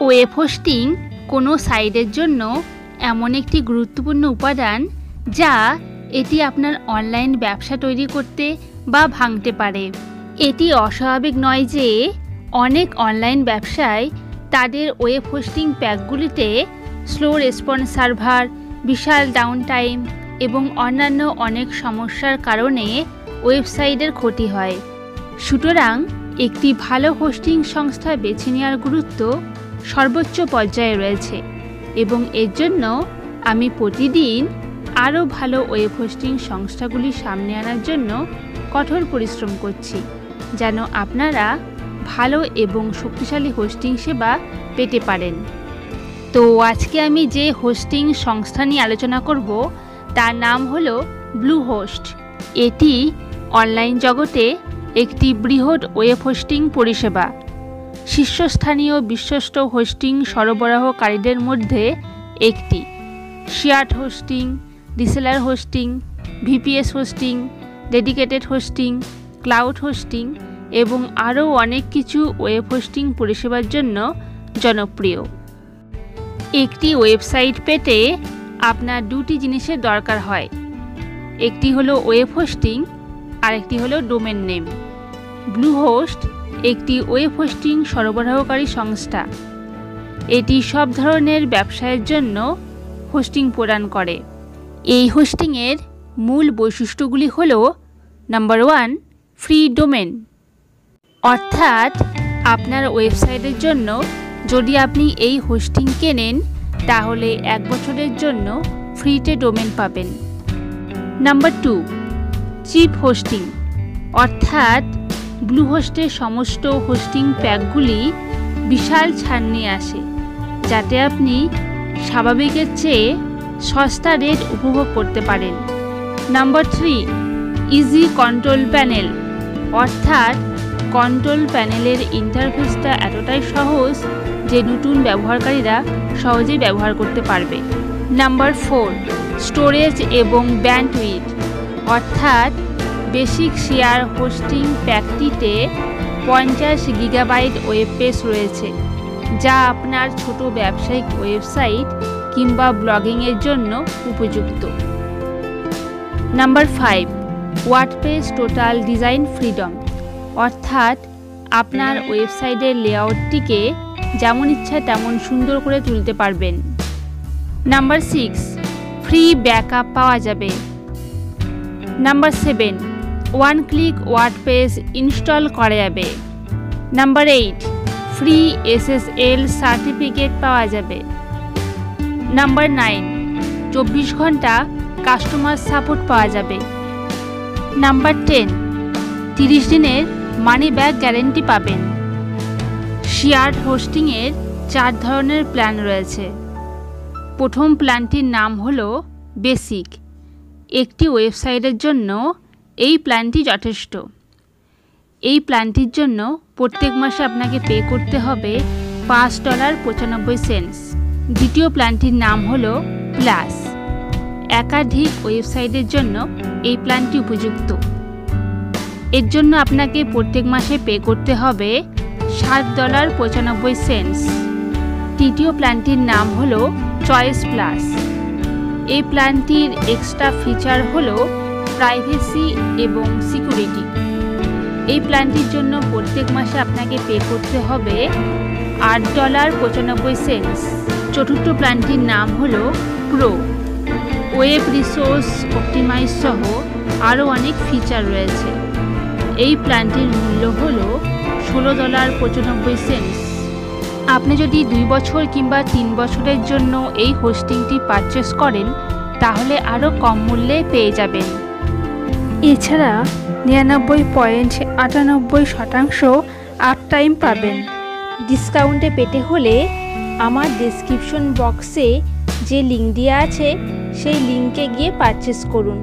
Web hosting কোনো সাইটের জন্য এমন একটি গুরুত্বপূর্ণ উপাদান যা এটি আপনার অনলাইন ব্যবসা তৈরি করতে বা ভাঙতে পারে। এটি অস্বাভাবিক নয় যে অনেক অনলাইন ব্যবসায় তাদের ওয়েব হোস্টিং প্যাকগুলিতে স্লো রেসপন্স সার্ভার, বিশাল ডাউন টাইম এবং অন্যান্য অনেক সমস্যার কারণে ওয়েবসাইটের ক্ষতি হয়। সুতরাং একটি ভালো হোস্টিং সংস্থা বেছে নেওয়ার গুরুত্ব সর্বোচ্চ পর্যায়ে রয়েছে এবং এর জন্য আমি প্রতিদিন আরও ভালো ওয়েব হোস্টিং সংস্থাগুলি সামনে আনার জন্য কঠোর পরিশ্রম করছি, যেন আপনারা ভালো এবং শক্তিশালী হোস্টিং সেবা পেতে পারেন। তো আজকে আমি যে হোস্টিং সংস্থা নিয়ে আলোচনা করব, তার নাম হলো ব্লু হোস্ট এটি অনলাইন জগতে একটি বৃহৎ ওয়েব হোস্টিং পরিষেবা। শীর্ষস্থানীয় বিশ্বস্ত হোস্টিং সরবরাহকারীদের মধ্যে একটি। Shared hosting, reseller hosting, VPS hosting, dedicated hosting, cloud hosting এবং আরও অনেক কিছু ওয়েব হোস্টিং পরিষেবার জন্য জনপ্রিয়। একটি ওয়েবসাইট পেতে আপনার দুটি জিনিসের দরকার হয়। একটি হলো ওয়েব হোস্টিং আর একটি হলো ডোমেন নেম। ব্লু হোস্ট একটি ওয়েব হোস্টিং সরবরাহকারী সংস্থা। এটি সব ধরনের ব্যবসায়ের জন্য হোস্টিং প্রদান করে। এই হোস্টিংয়ের মূল বৈশিষ্ট্যগুলি হল, নাম্বার ওয়ান, ফ্রি ডোমেন। অর্থাৎ, আপনার ওয়েবসাইটের জন্য যদি আপনি এই হোস্টিং কেনেন, তাহলে এক বছরের জন্য ফ্রিতে ডোমেন পাবেন। Number two, cheap hosting. অর্থাৎ ব্লু হোস্টের সমস্ত হোস্টিং প্যাকগুলি বিশাল ছাড় নিয়ে আসে, যাতে আপনি স্বাভাবিকের চেয়ে সস্তা রেট উপভোগ করতে পারেন। Number three, easy control panel. অর্থাৎ কন্ট্রোল প্যানেলের ইন্টারফেসটা এতটাই সহজ যে নতুন ব্যবহারকারীরা সহজেই ব্যবহার করতে পারবে। নাম্বার ফোর, স্টোরেজ এবং ব্যান্ডউইথ। অর্থাৎ বেসিক শেয়ার হোস্টিং প্যাকটিতে পঞ্চাশ গিগাবাইট ওয়েব পেজ রয়েছে, যা আপনার ছোট ব্যবসায়িক ওয়েবসাইট কিংবা ব্লগিংয়ের জন্য উপযুক্ত। Number five, WordPress total design freedom, অর্থাৎ আপনার ওয়েবসাইটের লেআউটটিকে যেমন ইচ্ছা তেমন সুন্দর করে তুলতে পারবেন। নাম্বার সিক্স, ফ্রি ব্যাকআপ পাওয়া যাবে। Number seven one click WordPress install করা যাবে। Number eight, free SSL certificate পাওয়া যাবে। নাম্বার নাইন, চব্বিশ ঘণ্টা কাস্টমার সাপোর্ট পাওয়া যাবে। নাম্বার টেন, তিরিশ দিনের মানি ব্যাক গ্যারেন্টি পাবেন। শেয়ার্ড হোস্টিংয়ের চার ধরনের প্ল্যান রয়েছে। প্রথম প্ল্যানটির নাম হলো বেসিক। একটি ওয়েবসাইটের জন্য এই প্ল্যানটি যথেষ্ট। এই প্ল্যানটির জন্য প্রত্যেক মাসে আপনাকে পে করতে হবে পাঁচ ডলার পঁচানব্বই সেন্টস দ্বিতীয় প্ল্যানটির নাম হল প্লাস একাধিক ওয়েবসাইটের জন্য এই প্ল্যানটি উপযুক্ত। এর জন্য আপনাকে প্রত্যেক মাসে পে করতে হবে সাত ডলার পঁচানব্বই সেন্টস তৃতীয় প্ল্যানটির নাম হলো চয়েস প্লাস এই প্ল্যানটির এক্সট্রা ফিচার হলো প্রাইভেসি এবং সিকিউরিটি। এই প্ল্যানটির জন্য প্রত্যেক মাসে আপনাকে পে করতে হবে আট ডলার পঁচানব্বই সেন্টস। চতুর্থ প্ল্যানটির নাম হল প্রো ওয়েব রিসোর্স অপটিমাইজ সহ আরও অনেক ফিচার রয়েছে। এই প্ল্যানটির মূল্য হল ষোলো ডলার পঁচানব্বই সেন্টস। আপনি যদি দুই বছর কিংবা তিন বছরের জন্য এই হোস্টিংটি পারচেস করেন, তাহলে আরও কম মূল্যে পেয়ে যাবেন। এছাড়া নিরানব্বই পয়েন্ট আটানব্বই শতাংশ আপ টাইম পাবেন ডিসকাউন্টে পেতে হলে আমার ডিসক্রিপশন বক্সে যে লিঙ্ক দেওয়া আছে, সেই লিঙ্কে গিয়ে পারচেস করুন।